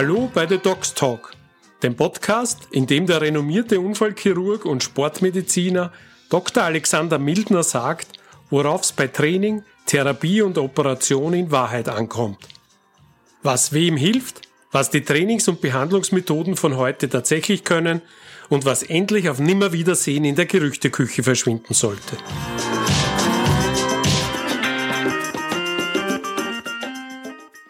Hallo bei The Docs Talk, dem Podcast, in dem der renommierte Unfallchirurg und Sportmediziner Dr. Alexander Mildner sagt, worauf es bei Training, Therapie und Operation in Wahrheit ankommt. Was wem hilft, was die Trainings- und Behandlungsmethoden von heute tatsächlich können und was endlich auf Nimmerwiedersehen in der Gerüchteküche verschwinden sollte.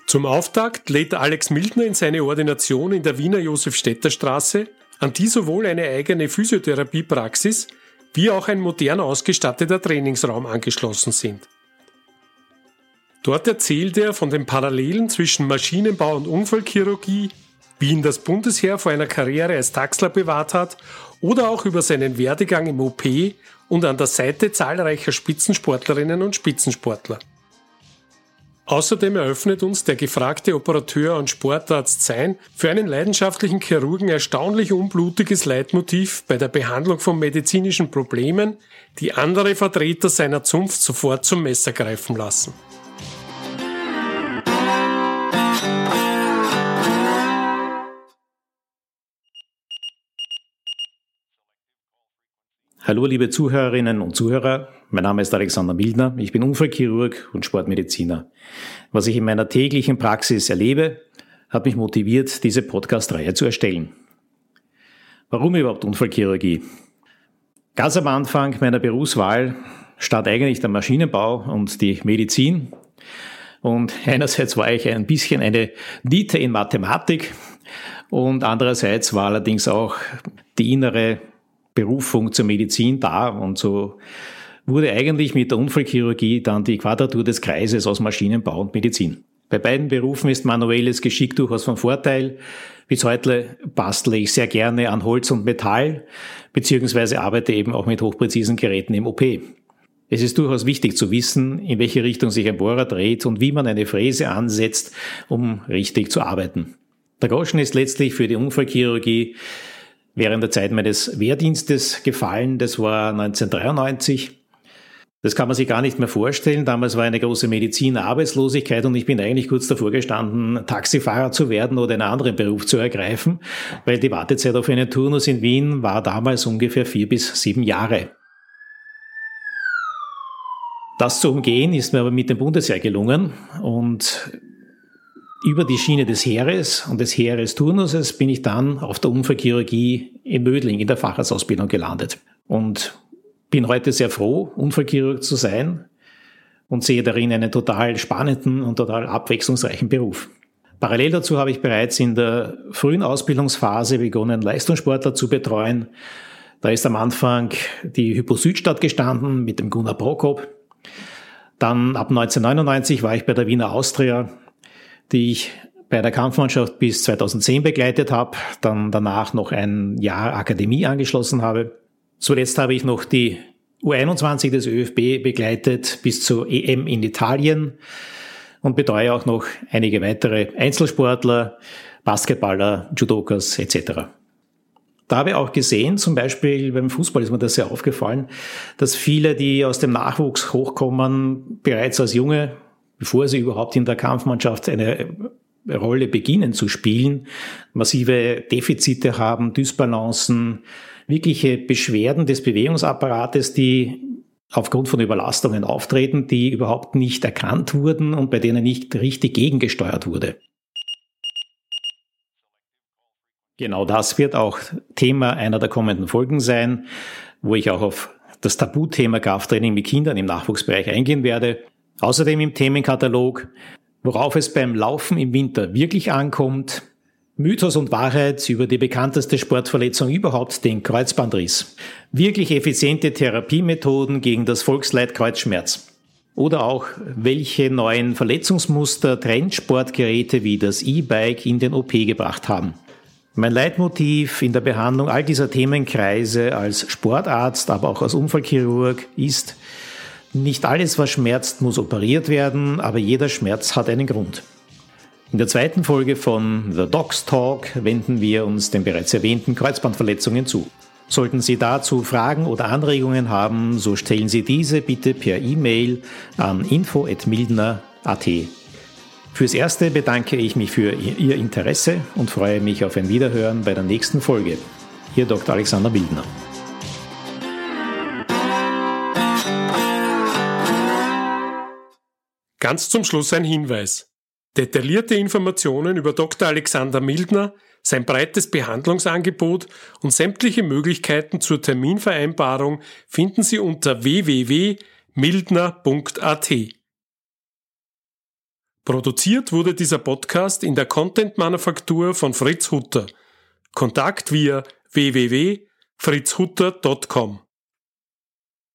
Zum Auftakt lädt Alex Mildner in seine Ordination in der Wiener Josef-Städter-Straße, an die sowohl eine eigene Physiotherapiepraxis wie auch ein modern ausgestatteter Trainingsraum angeschlossen sind. Dort erzählt er von den Parallelen zwischen Maschinenbau und Unfallchirurgie, wie ihn das Bundesheer vor einer Karriere als Taxler bewahrt hat oder auch über seinen Werdegang im OP und an der Seite zahlreicher Spitzensportlerinnen und Spitzensportler. Außerdem eröffnet uns der gefragte Operateur und Sportarzt sein für einen leidenschaftlichen Chirurgen erstaunlich unblutiges Leitmotiv bei der Behandlung von medizinischen Problemen, die andere Vertreter seiner Zunft sofort zum Messer greifen lassen. Hallo liebe Zuhörerinnen und Zuhörer, mein Name ist Alexander Mildner, ich bin Unfallchirurg und Sportmediziner. Was ich in meiner täglichen Praxis erlebe, hat mich motiviert, diese Podcast-Reihe zu erstellen. Warum überhaupt Unfallchirurgie? Ganz am Anfang meiner Berufswahl stand eigentlich der Maschinenbau und die Medizin. Und einerseits war ich ein bisschen eine Niete in Mathematik und andererseits war allerdings auch die innere Berufung zur Medizin da und so wurde eigentlich mit der Unfallchirurgie dann die Quadratur des Kreises aus Maschinenbau und Medizin. Bei beiden Berufen ist manuelles Geschick durchaus von Vorteil. Bis heute bastle ich sehr gerne an Holz und Metall, beziehungsweise arbeite eben auch mit hochpräzisen Geräten im OP. Es ist durchaus wichtig zu wissen, in welche Richtung sich ein Bohrer dreht und wie man eine Fräse ansetzt, um richtig zu arbeiten. Der Groschen ist letztlich für die Unfallchirurgie während der Zeit meines Wehrdienstes gefallen. Das war 1993. Das kann man sich gar nicht mehr vorstellen. Damals war eine große Medizin-Arbeitslosigkeit und ich bin eigentlich kurz davor gestanden, Taxifahrer zu werden oder einen anderen Beruf zu ergreifen, weil die Wartezeit auf einen Turnus in Wien war damals ungefähr vier bis sieben Jahre. Das zu umgehen ist mir aber mit dem Bundesheer gelungen und über die Schiene des Heeres und des Heeresturnuses bin ich dann auf der Unfallchirurgie in Mödling in der Facharztausbildung gelandet und bin heute sehr froh, Unfallchirurg zu sein und sehe darin einen total spannenden und total abwechslungsreichen Beruf. Parallel dazu habe ich bereits in der frühen Ausbildungsphase begonnen, Leistungssportler zu betreuen. Da ist am Anfang die Hypo Südstadt gestanden mit dem Gunnar Prokop. Dann ab 1999 war ich bei der Wiener Austria die ich bei der Kampfmannschaft bis 2010 begleitet habe, dann danach noch ein Jahr Akademie angeschlossen habe. Zuletzt habe ich noch die U21 des ÖFB begleitet bis zur EM in Italien und betreue auch noch einige weitere Einzelsportler, Basketballer, Judokas etc. Da habe ich auch gesehen, zum Beispiel beim Fußball ist mir das sehr aufgefallen, dass viele, die aus dem Nachwuchs hochkommen, bereits als junge bevor sie überhaupt in der Kampfmannschaft eine Rolle beginnen zu spielen, massive Defizite haben, Dysbalancen, wirkliche Beschwerden des Bewegungsapparates, die aufgrund von Überlastungen auftreten, die überhaupt nicht erkannt wurden und bei denen nicht richtig gegengesteuert wurde. Genau das wird auch Thema einer der kommenden Folgen sein, wo ich auch auf das Tabuthema Krafttraining mit Kindern im Nachwuchsbereich eingehen werde. Außerdem im Themenkatalog, worauf es beim Laufen im Winter wirklich ankommt, Mythos und Wahrheit über die bekannteste Sportverletzung überhaupt, den Kreuzbandriss. Wirklich effiziente Therapiemethoden gegen das Volksleid Kreuzschmerz. Oder auch, welche neuen Verletzungsmuster Trendsportgeräte wie das E-Bike in den OP gebracht haben. Mein Leitmotiv in der Behandlung all dieser Themenkreise als Sportarzt, aber auch als Unfallchirurg ist, nicht alles, was schmerzt, muss operiert werden, aber jeder Schmerz hat einen Grund. In der zweiten Folge von The Docs Talk wenden wir uns den bereits erwähnten Kreuzbandverletzungen zu. Sollten Sie dazu Fragen oder Anregungen haben, so stellen Sie diese bitte per E-Mail an info.mildner.at. Fürs Erste bedanke ich mich für Ihr Interesse und freue mich auf ein Wiederhören bei der nächsten Folge. Ihr Dr. Alexander Wildner. Ganz zum Schluss ein Hinweis. Detaillierte Informationen über Dr. Alexander Mildner, sein breites Behandlungsangebot und sämtliche Möglichkeiten zur Terminvereinbarung finden Sie unter www.mildner.at. Produziert wurde dieser Podcast in der Content-Manufaktur von Fritz Hutter. Kontakt via www.fritzhutter.com.